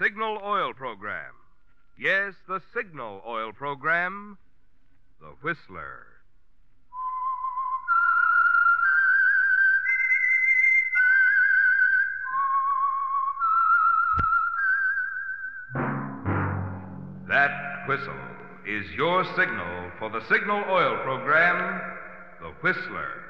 Signal Oil Program. Yes, the Signal Oil Program. The Whistler. That whistle is your signal for the Signal Oil Program, The Whistler.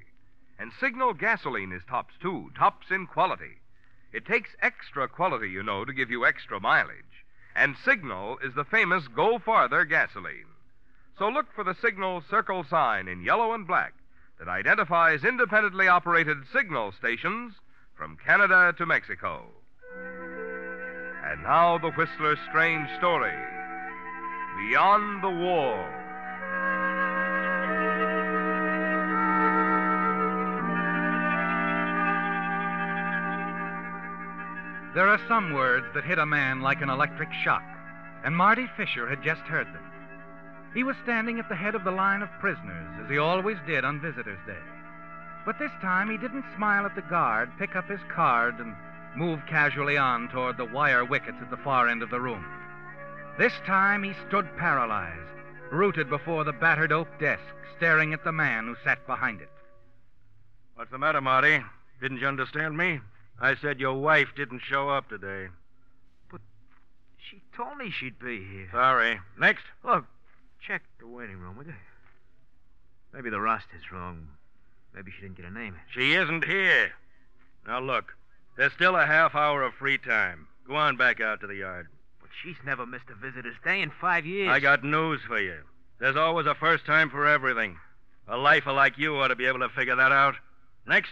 And Signal gasoline is tops, too, tops in quality. It takes extra quality, you know, to give you extra mileage. And Signal is the famous Go Farther gasoline. So look for the Signal circle sign in yellow and black that identifies independently operated signal stations from Canada to Mexico. And now the Whistler's strange story Beyond the Wall. There are some words that hit a man like an electric shock, and Marty Fisher had just heard them. He was standing at the head of the line of prisoners, as he always did on Visitors' Day. But this time he didn't smile at the guard, pick up his card, and move casually on toward the wire wickets at the far end of the room. This time he stood paralyzed, rooted before the battered oak desk, staring at the man who sat behind it. What's the matter, Marty? Didn't you understand me? I said your wife didn't show up today. But she told me she'd be here. Sorry. Next. Look, check the waiting room, will you? Maybe the roster's wrong. Maybe she didn't get a name. She isn't here. Now, look. There's still a half hour of free time. Go on back out to the yard. But she's never missed a visitor's day in five years. I got news for you. There's always a first time for everything. A lifer like you ought to be able to figure that out. Next.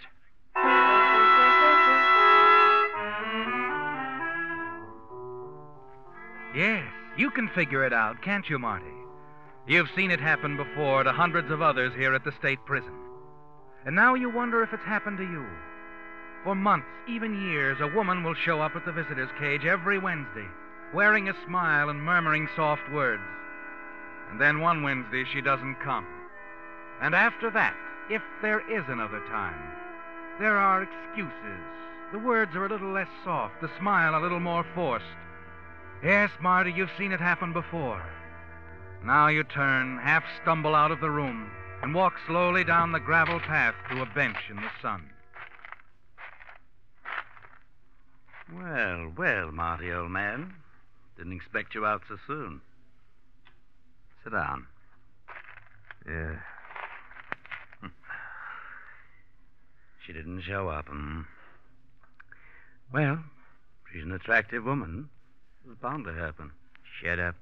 Yes, you can figure it out, can't you, Marty? You've seen it happen before to hundreds of others here at the state prison. And now you wonder if it's happened to you. For months, even years, a woman will show up at the visitor's cage every Wednesday, wearing a smile and murmuring soft words. And then one Wednesday she doesn't come. And after that, if there is another time, there are excuses. The words are a little less soft, the smile a little more forced. Yes, Marty, you've seen it happen before. Now you turn, half stumble out of the room, and walk slowly down the gravel path to a bench in the sun. Well, well, Marty, old man. Didn't expect you out so soon. Sit down. Yeah. She didn't show up, hmm? Well, she's an attractive woman. Bound to happen. Shut up.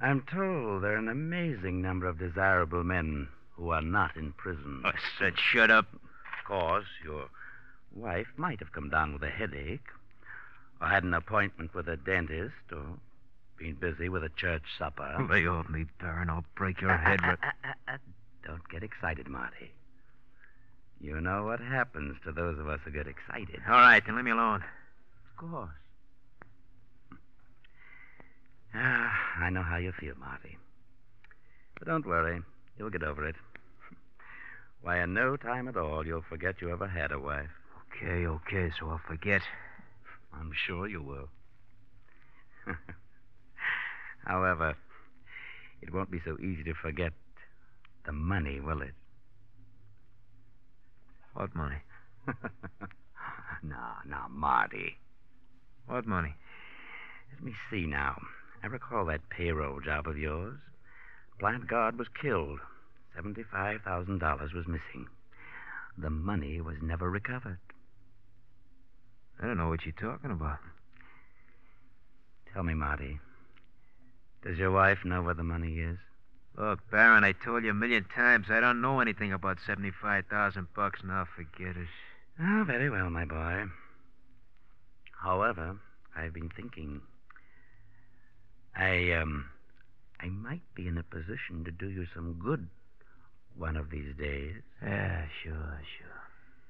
I'm told there are an amazing number of desirable men who are not in prison. I said shut up. Of course, you're Wife might have come down with a headache, or had an appointment with a dentist, or been busy with a church supper. Lay off me, Baron. I'll break your head. Uh, uh, uh, uh, Don't get excited, Marty. You know what happens to those of us who get excited. All right, then leave me alone. Of course. Ah, I know how you feel, Marty. But don't worry. You'll get over it. Why, in no time at all, you'll forget you ever had a wife. Okay, okay, so I'll forget. I'm sure you will. However, it won't be so easy to forget the money, will it? What money? no, no, Marty. What money? Let me see now. I recall that payroll job of yours. Plant guard was killed. $75,000 was missing. The money was never recovered. I don't know what you're talking about. Tell me, Marty. Does your wife know where the money is? Look, Baron, I told you a million times I don't know anything about 75,000 bucks. Now forget it. Oh, very well, my boy. However, I've been thinking. I, um, I might be in a position to do you some good one of these days. Yeah, sure, sure.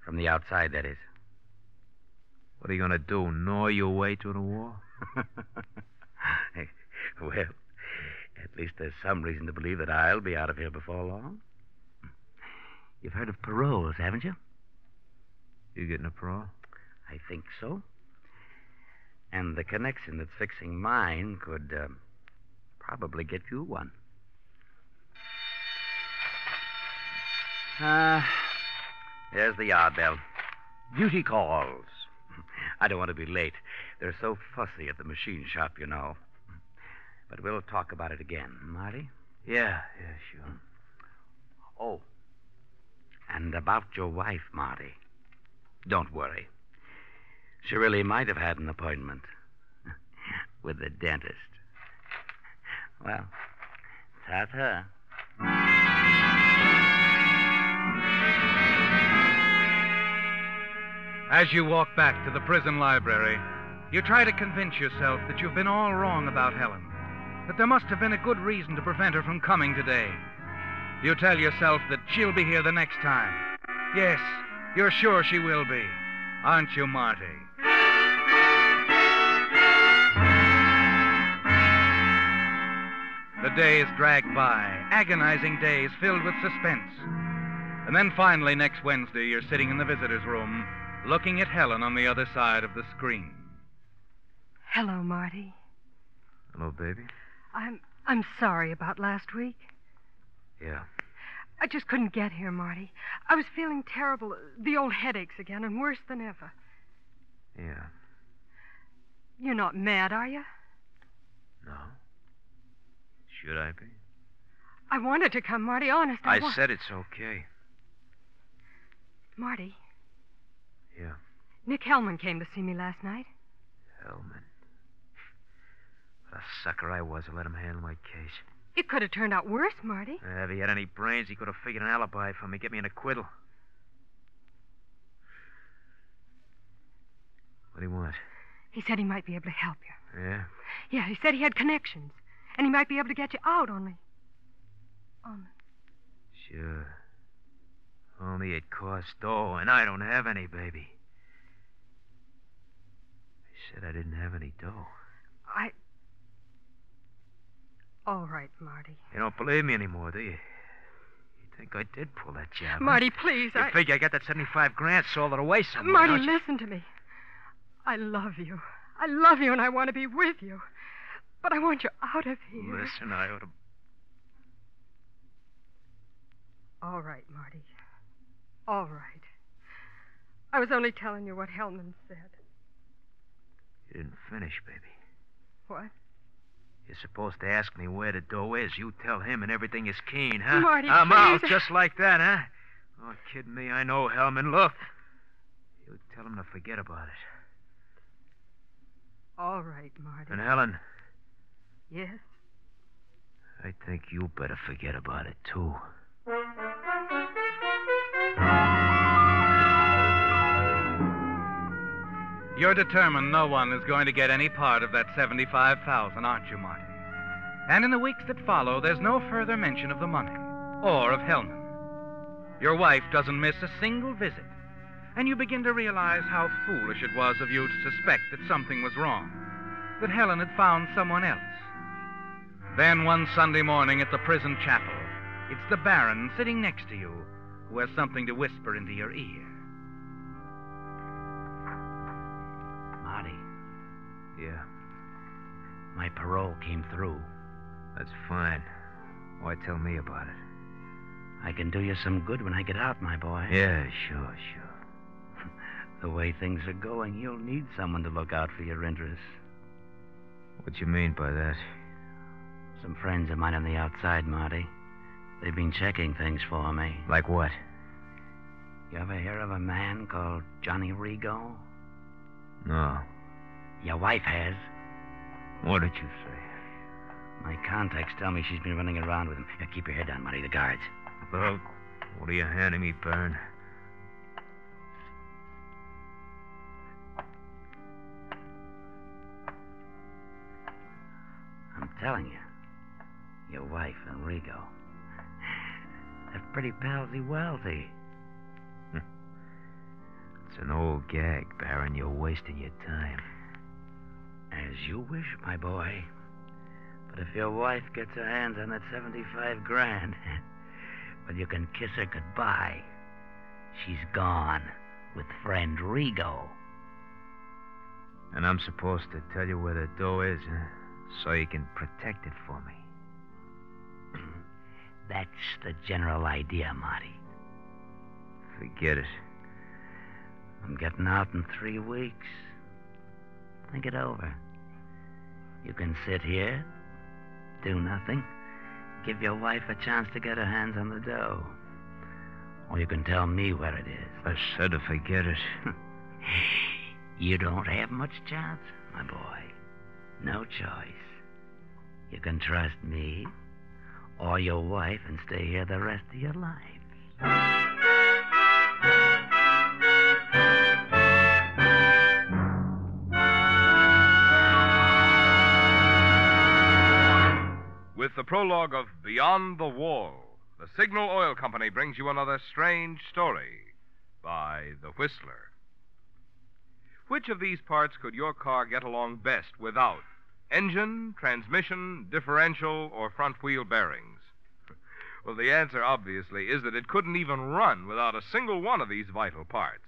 From the outside, that is. What are you going to do? Gnaw your way to the wall? well, at least there's some reason to believe that I'll be out of here before long. You've heard of paroles, haven't you? You getting a parole? I think so. And the connection that's fixing mine could uh, probably get you one. Ah, uh, there's the yard bell. Duty calls. I don't want to be late. They're so fussy at the machine shop, you know. But we'll talk about it again, Marty. Yeah, yeah, sure. Oh, and about your wife, Marty. Don't worry. She really might have had an appointment with the dentist. Well, that's her. As you walk back to the prison library, you try to convince yourself that you've been all wrong about Helen, that there must have been a good reason to prevent her from coming today. You tell yourself that she'll be here the next time. Yes, you're sure she will be, aren't you, Marty? The days drag by, agonizing days filled with suspense. And then finally, next Wednesday, you're sitting in the visitor's room, looking at Helen on the other side of the screen. Hello, Marty. Hello, baby. I'm I'm sorry about last week. Yeah. I just couldn't get here, Marty. I was feeling terrible, the old headaches again, and worse than ever. Yeah. You're not mad, are you? No. Should I be? I wanted to come, Marty. Honest, I, I wa- said it's okay. Marty, Yeah. Nick Hellman came to see me last night. Hellman. What a sucker I was to let him handle my case. It could have turned out worse, Marty. Uh, if he had any brains, he could have figured an alibi for me, get me an acquittal. What do you want? He said he might be able to help you. Yeah? Yeah, he said he had connections, and he might be able to get you out only. Only. Sure. Only it costs dough, and I don't have any, baby. I said I didn't have any dough. I. All right, Marty. You don't believe me anymore, do you? You think I did pull that job? huh? Marty, please. You I. figure I got that 75 grand sold it away somewhere, Marty, listen to me. I love you. I love you, and I want to be with you. But I want you out of here. Listen, I ought to... All right, Marty. All right. I was only telling you what Hellman said. You didn't finish, baby. What? You're supposed to ask me where the dough is. You tell him, and everything is keen, huh? Marty, I'm out, just like that, huh? Oh, kidding me? I know, Hellman. Look. You tell him to forget about it. All right, Marty. And Helen, Yes? I think you better forget about it, too. You're determined no one is going to get any part of that 75,000, aren't you, Marty? And in the weeks that follow, there's no further mention of the money or of Hellman. Your wife doesn't miss a single visit, and you begin to realize how foolish it was of you to suspect that something was wrong, that Helen had found someone else. Then one Sunday morning at the prison chapel, it's the Baron sitting next to you who has something to whisper into your ear. Marty, Yeah, my parole came through. that's fine. Why tell me about it? I can do you some good when I get out, my boy. Yeah, sure, sure. The way things are going, you'll need someone to look out for your interests. What do you mean by that? Some friends of mine on the outside, Marty. They've been checking things for me. Like what? You ever hear of a man called Johnny Rigo? No. Your wife has. What did you say? My contacts tell me she's been running around with him. Here, keep your head down, Marty. The guards. Look, what are you handing me, Baron? I'm telling you. Your wife and Rigo. They're pretty palsy wealthy. It's an old gag, Baron. You're wasting your time. As you wish, my boy. But if your wife gets her hands on that 75 grand, well, you can kiss her goodbye. She's gone with friend Rigo. And I'm supposed to tell you where the dough is, huh? So you can protect it for me. That's the general idea, Marty. Forget it. I'm getting out in three weeks. Think it over. You can sit here, do nothing, give your wife a chance to get her hands on the dough. Or you can tell me where it is. I said to forget it. You don't have much chance, my boy. No choice. You can trust me or your wife and stay here the rest of your life. With the prologue of Beyond the Wall, the Signal Oil Company brings you another strange story by The Whistler. Which of these parts could your car get along best without? Engine, transmission, differential, or front wheel bearings? Well, the answer obviously is that it couldn't even run without a single one of these vital parts.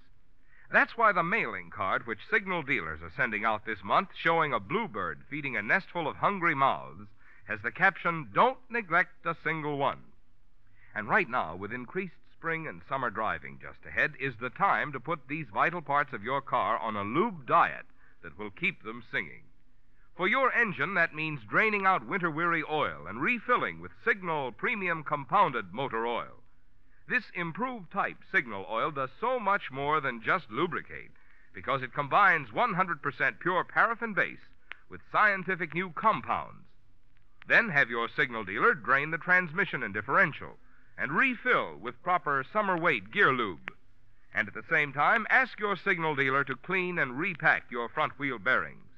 That's why the mailing card which signal dealers are sending out this month showing a bluebird feeding a nestful of hungry mouths has the caption, Don't neglect a single one. And right now, with increased spring and summer driving just ahead, is the time to put these vital parts of your car on a lube diet that will keep them singing. For your engine, that means draining out winter weary oil and refilling with Signal Premium Compounded Motor Oil. This improved type Signal oil does so much more than just lubricate because it combines 100% pure paraffin base with scientific new compounds. Then have your signal dealer drain the transmission and differential and refill with proper summer weight gear lube. And at the same time, ask your signal dealer to clean and repack your front wheel bearings.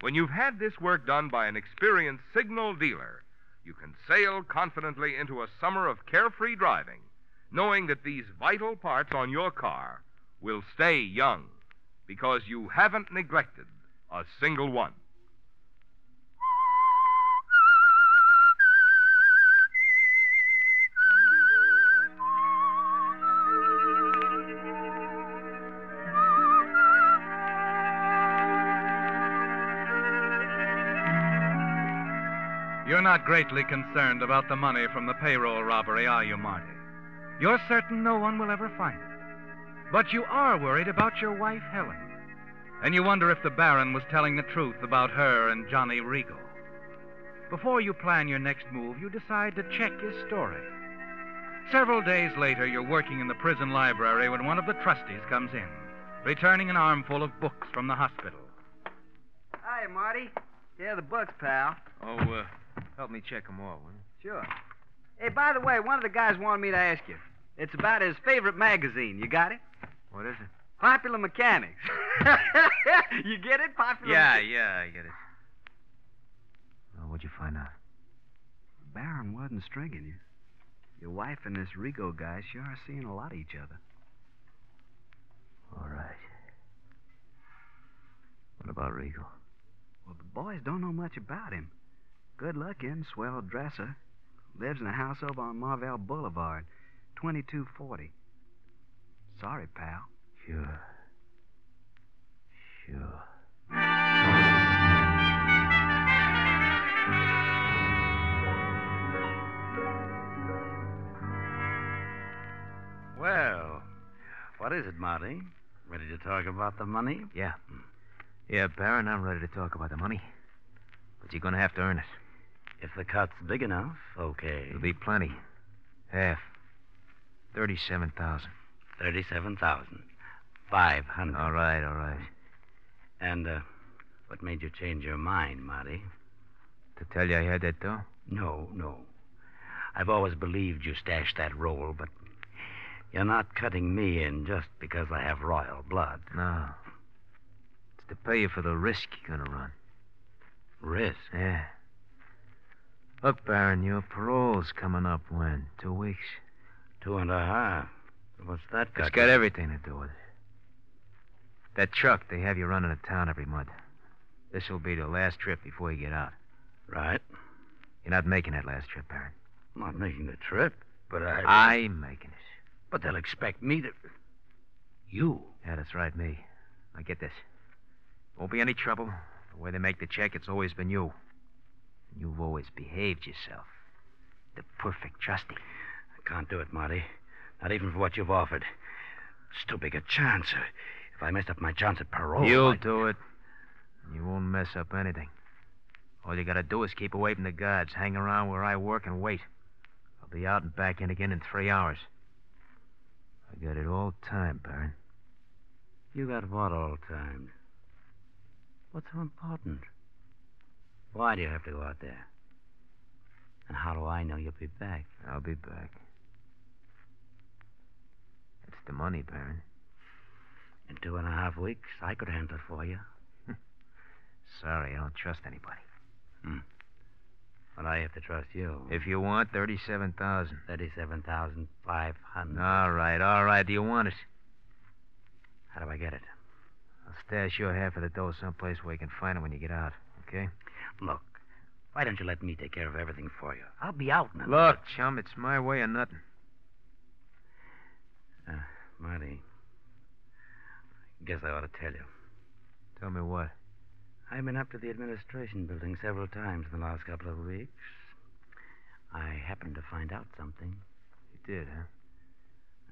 When you've had this work done by an experienced signal dealer, you can sail confidently into a summer of carefree driving, knowing that these vital parts on your car will stay young because you haven't neglected a single one. Not greatly concerned about the money from the payroll robbery, are you, Marty? You're certain no one will ever find it. But you are worried about your wife, Helen. And you wonder if the Baron was telling the truth about her and Johnny Rigo. Before you plan your next move, you decide to check his story. Several days later, you're working in the prison library when one of the trustees comes in, returning an armful of books from the hospital. Hi, Marty. Yeah, the books, pal. Oh, uh, help me check them all, will you? Sure. Hey, by the way, one of the guys wanted me to ask you. It's about his favorite magazine. You got it? What is it? Popular Mechanics. you get it? Popular Yeah, Mecha- yeah, I get it. Well, what'd you find out? Baron wasn't stringing you. Your wife and this Rigo guy sure are seeing a lot of each other. All right. What about Rigo? Well, the boys don't know much about him. Good looking, swell dresser. Lives in a house over on Marvell Boulevard, 2240. Sorry, pal. Sure. Sure. Well, what is it, Marty? Ready to talk about the money? Yeah. Mm. Yeah, Baron, I'm ready to talk about the money. But you're gonna have to earn it. If the cut's big enough, okay. It'll be plenty. Half. Thirty-seven thousand. Thirty-seven thousand. Five hundred. All right, all right. And, uh, what made you change your mind, Marty? To tell you I had that dough? No, no. I've always believed you stashed that roll, but you're not cutting me in just because I have royal blood. No. It's to pay you for the risk you're gonna run. Risk? Yeah. Look, Baron, your parole's coming up when? Two weeks? Two and a half. What's that got? It's got everything to do with it. That truck, they have you running to town every month. This will be the last trip before you get out. Right. You're not making that last trip, Baron. I'm not making the trip, but I. I'm making it. But they'll expect me to. You? Yeah, that's right, me. Now get this. Won't be any trouble. The way they make the check, it's always been you. You've always behaved yourself. The perfect trusty. I can't do it, Marty. Not even for what you've offered. It's too big a chance. If I messed up my chance at parole. You'll I- do it. You won't mess up anything. All you gotta do is keep away from the guards. Hang around where I work and wait. I'll be out and back in again in three hours. I got it all timed, Baron. You got what all timed? What's so important? Why do you have to go out there? And how do I know you'll be back? I'll be back. It's the money, Baron. In two and a half weeks, I could handle it for you. Sorry, I don't trust anybody. Hmm. But I have to trust you. If you want, thirty-seven thousand. Thirty-seven thousand five hundred. All right, all right. Do you want it? How do I get it? I'll stash your half of the dough someplace where you can find it when you get out. Okay? Look, why don't you let me take care of everything for you? I'll be out a Look, chum, it's my way or nothing. Uh, Marty, I guess I ought to tell you. Tell me what. I've been up to the administration building several times in the last couple of weeks. I happened to find out something. You did, huh?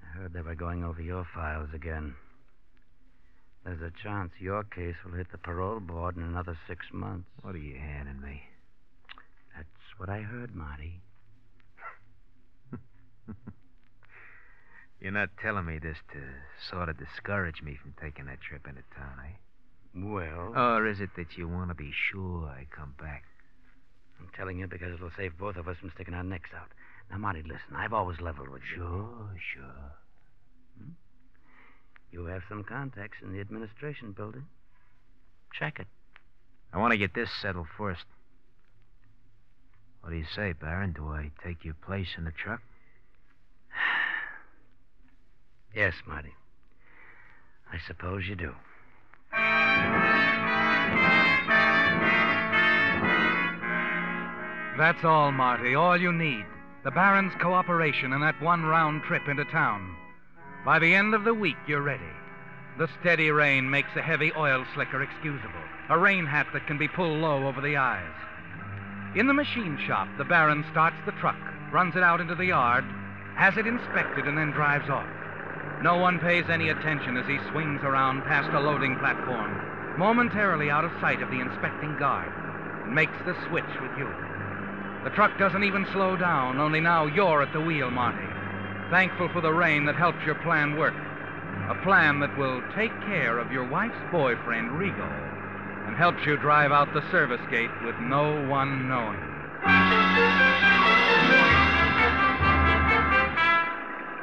I heard they were going over your files again. There's a chance your case will hit the parole board in another six months. What are you handing me? That's what I heard, Marty. You're not telling me this to sort of discourage me from taking that trip into town, eh? Well, Or is it that you want to be sure I come back? I'm telling you because it'll save both of us from sticking our necks out. Now, Marty, listen, I've always leveled with you. Sure, sure. You have some contacts in the administration building. Check it. I want to get this settled first. What do you say, Baron? Do I take your place in the truck? Yes, Marty. I suppose you do. That's all, Marty. All you need. The Baron's cooperation and that one round trip into town. By the end of the week, you're ready. The steady rain makes a heavy oil slicker excusable, a rain hat that can be pulled low over the eyes. In the machine shop, the Baron starts the truck, runs it out into the yard, has it inspected, and then drives off. No one pays any attention as he swings around past a loading platform, momentarily out of sight of the inspecting guard, and makes the switch with you. The truck doesn't even slow down, only now you're at the wheel, Marty. Thankful for the rain that helped your plan work. A plan that will take care of your wife's boyfriend, Rigo, and helps you drive out the service gate with no one knowing.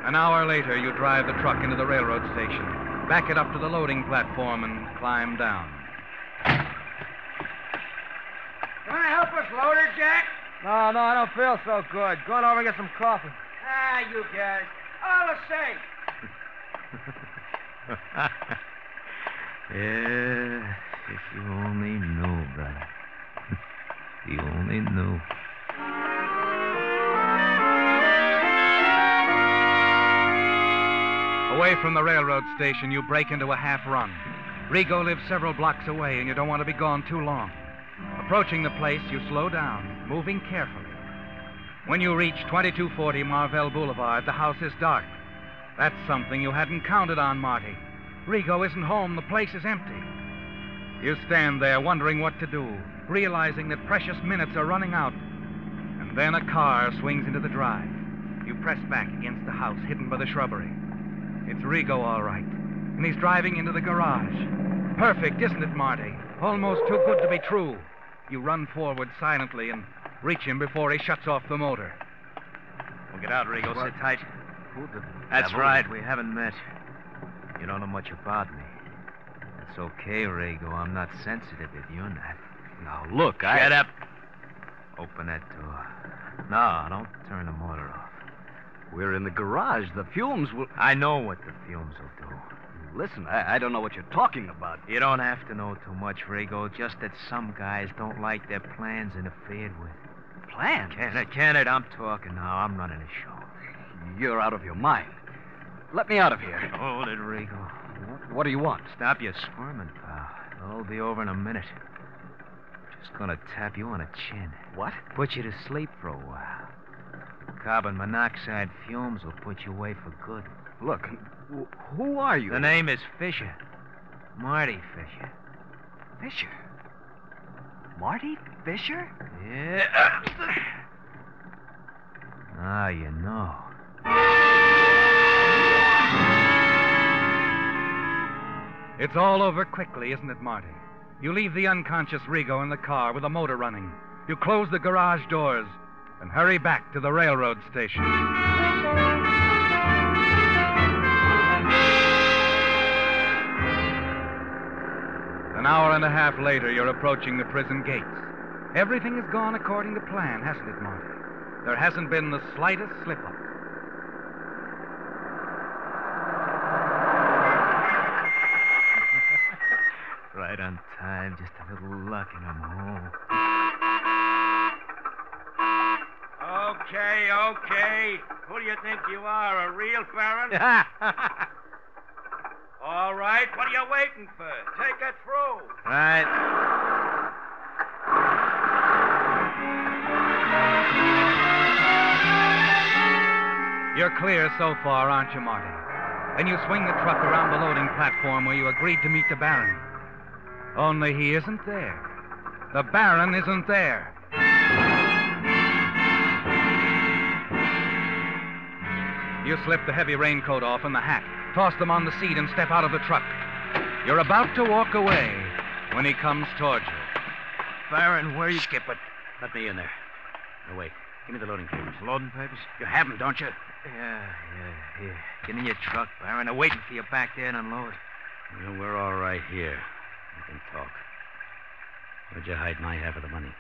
An hour later, you drive the truck into the railroad station. back it up to the loading platform, and climb down. Want to help us load her, Jack? No, no, I don't feel so good. Going over and get some coffee. You guys. All the same. yeah, if you only knew, brother. you only knew. Away from the railroad station, you break into a half run. Rigo lives several blocks away, and you don't want to be gone too long. Approaching the place, you slow down, moving carefully. When you reach 2240 Marvell Boulevard, the house is dark. That's something you hadn't counted on, Marty. Rigo isn't home. The place is empty. You stand there wondering what to do, realizing that precious minutes are running out. And then a car swings into the drive. You press back against the house hidden by the shrubbery. It's Rigo, all right. And he's driving into the garage. Perfect, isn't it, Marty? Almost too good to be true. You run forward silently and reach him before he shuts off the motor. Well, get out, Rigo. Sit tight. That's devil? right. We haven't met. You don't know much about me. It's okay, Rigo. I'm not sensitive if you're not. Now, look, I. Shut up. Open that door. No, don't turn the motor off. We're in the garage. The fumes will. I know what the fumes will do. Listen, I, I don't know what you're talking about. You don't have to know too much, Rigo. Just that some guys don't like their plans interfered with. Plans? Kenneth, uh, Kenneth, uh, I'm talking now. I'm running a show. You're out of your mind. Let me out of here. Hold it, Rigo. What do you want? Stop your squirming, pal. It'll be over in a minute. Just gonna tap you on the chin. What? Put you to sleep for a while. Carbon monoxide fumes will put you away for good. Look, who are you? The name is Fisher. Marty Fisher. Fisher. Marty Fisher? Yeah. now you know. It's all over quickly, isn't it, Marty? You leave the unconscious Rigo in the car with the motor running. You close the garage doors and hurry back to the railroad station. An hour and a half later, you're approaching the prison gates. Everything has gone according to plan, hasn't it, Marty? There hasn't been the slightest slip up. Right on time. Just a little luck and I'm home. Okay, okay. Who do you think you are, a real Baron? Right, what are you waiting for? Take it through. right. You're clear so far, aren't you, Marty? Then you swing the truck around the loading platform where you agreed to meet the Baron. Only he isn't there. The Baron isn't there. You slip the heavy raincoat off and the hat, toss them on the seat, and step out of the truck. You're about to walk away when he comes towards you. Baron, where you... Skip it. Let me in there. No, wait. Give me the loading papers. Loading papers? You have them, don't you? Yeah, yeah, here. Get in your truck, Baron. They're waiting for you back there to unload. Well, we're all right here. We can talk. Where'd you hide my half of the money?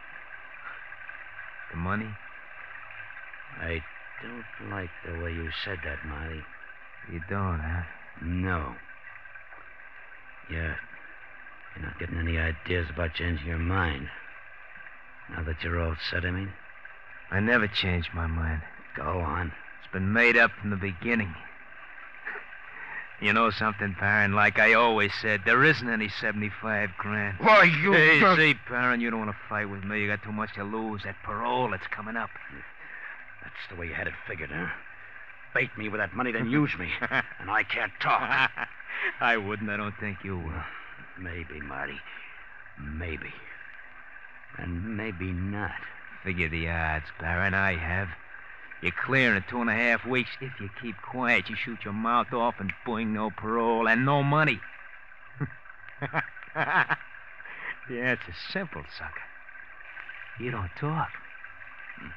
The money? I don't like the way you said that, Marty. You don't, huh? No. Yeah. You're not getting any ideas about changing your mind. Now that you're all set, I mean? I never changed my mind. Go on. It's been made up from the beginning. You know something, Baron? Like I always said, there isn't any 75 grand. Why, you... Hey, see, Baron, you don't want to fight with me. You got too much to lose. That parole that's coming up. That's the way you had it figured, huh? Bait me with that money, then use me. and I can't talk. I wouldn't. I don't think you will. Maybe, Marty. Maybe. And maybe not. Figure the odds, Baron. I have. You're clear in two and a half weeks. If you keep quiet, you shoot your mouth off and boing, no parole and no money. yeah, it's a simple sucker. You don't talk. Hmm.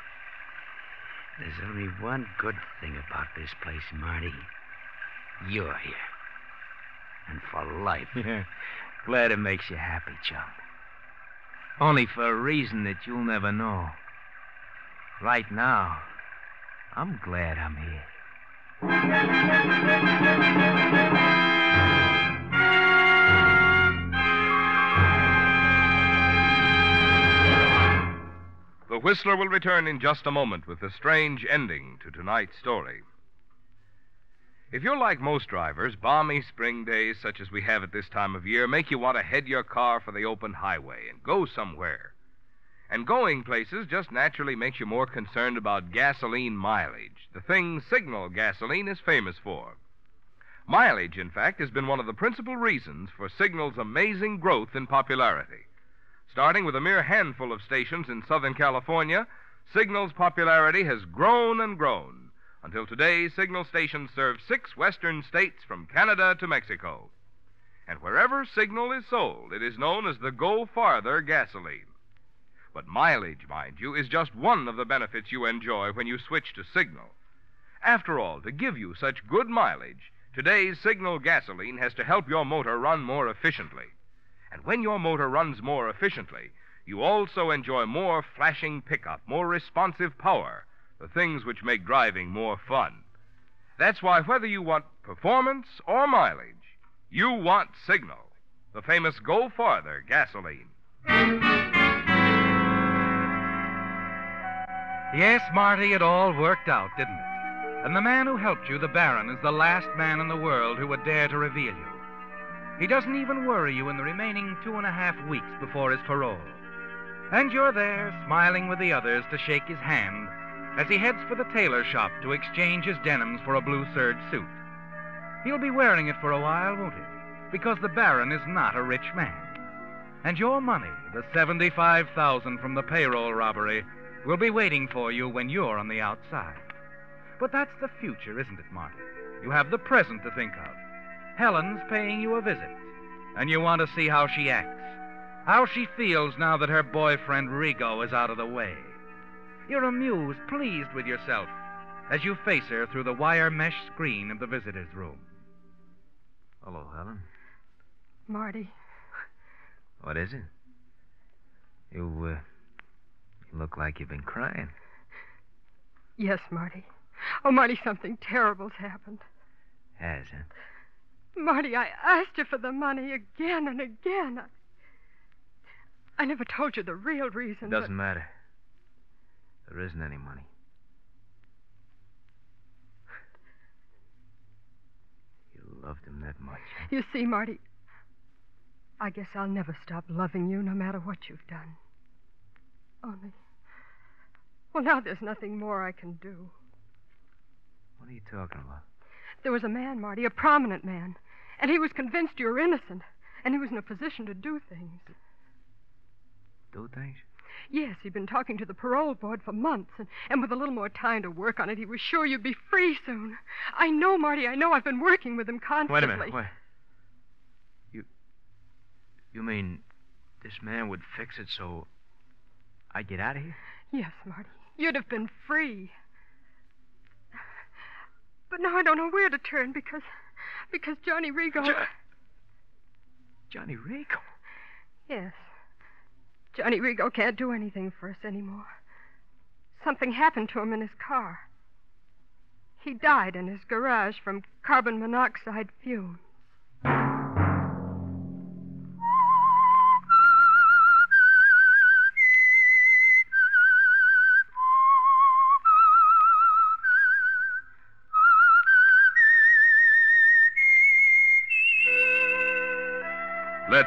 There's only one good thing about this place, Marty. You're here. and for life. Yeah. Glad it makes you happy, chum. Only for a reason that you'll never know. Right now, I'm glad I'm here. Whistler will return in just a moment with the strange ending to tonight's story. If you're like most drivers, balmy spring days such as we have at this time of year make you want to head your car for the open highway and go somewhere. And going places just naturally makes you more concerned about gasoline mileage, the thing signal gasoline is famous for. Mileage, in fact, has been one of the principal reasons for Signal's amazing growth in popularity. Starting with a mere handful of stations in Southern California, Signal's popularity has grown and grown until today Signal stations serve six western states from Canada to Mexico. And wherever Signal is sold, it is known as the Go Farther gasoline. But mileage, mind you, is just one of the benefits you enjoy when you switch to Signal. After all, to give you such good mileage, today's Signal gasoline has to help your motor run more efficiently. And when your motor runs more efficiently, you also enjoy more flashing pickup, more responsive power, the things which make driving more fun. That's why whether you want performance or mileage, you want Signal, the famous Go Farther gasoline. Yes, Marty, it all worked out, didn't it? And the man who helped you, the Baron, is the last man in the world who would dare to reveal you. He doesn't even worry you in the remaining two and a half weeks before his parole. And you're there, smiling with the others, to shake his hand as he heads for the tailor shop to exchange his denims for a blue serge suit. He'll be wearing it for a while, won't he? Because the Baron is not a rich man. And your money, the 75,000 from the payroll robbery, will be waiting for you when you're on the outside. But that's the future, isn't it, Marty? You have the present to think of. Helen's paying you a visit, and you want to see how she acts, how she feels now that her boyfriend Rigo is out of the way. You're amused, pleased with yourself, as you face her through the wire mesh screen of the visitor's room. Hello, Helen. Marty, What is it? You, uh, you look like you've been crying. yes, Marty. Oh, Marty, something terrible's happened. Has, huh? Marty, I asked you for the money again and again. I, I never told you the real reason. It doesn't matter. There isn't any money. You loved him that much. huh? You see, Marty, I guess I'll never stop loving you no matter what you've done. Only. Well, now there's nothing more I can do. What are you talking about? There was a man, Marty, a prominent man, and he was convinced you were innocent, and he was in a position to do things. Do things? Yes, he'd been talking to the parole board for months, and, and with a little more time to work on it, he was sure you'd be free soon. I know, Marty, I know. I've been working with him constantly. Wait a minute. Wait. You. You mean this man would fix it so I'd get out of here? Yes, Marty. You'd have been free. But now I don't know where to turn because. Because Johnny Rigo. Jo- Johnny Rigo? Yes. Johnny Rigo can't do anything for us anymore. Something happened to him in his car. He died in his garage from carbon monoxide fumes.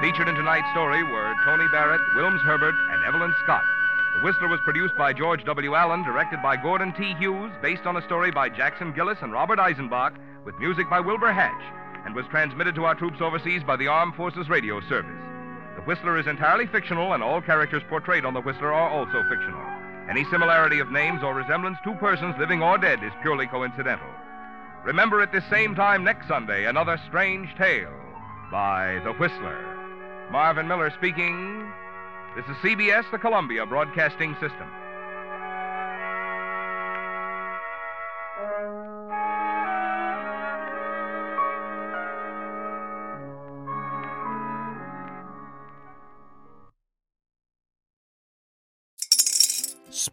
Featured in tonight's story were Tony Barrett, Wilms Herbert, and Evelyn Scott. The Whistler was produced by George W. Allen, directed by Gordon T. Hughes, based on a story by Jackson Gillis and Robert Eisenbach, with music by Wilbur Hatch, and was transmitted to our troops overseas by the Armed Forces Radio Service. The Whistler is entirely fictional, and all characters portrayed on The Whistler are also fictional. Any similarity of names or resemblance to persons living or dead is purely coincidental. Remember at this same time next Sunday, another strange tale by The Whistler. Marvin Miller speaking. This is CBS, the Columbia Broadcasting System.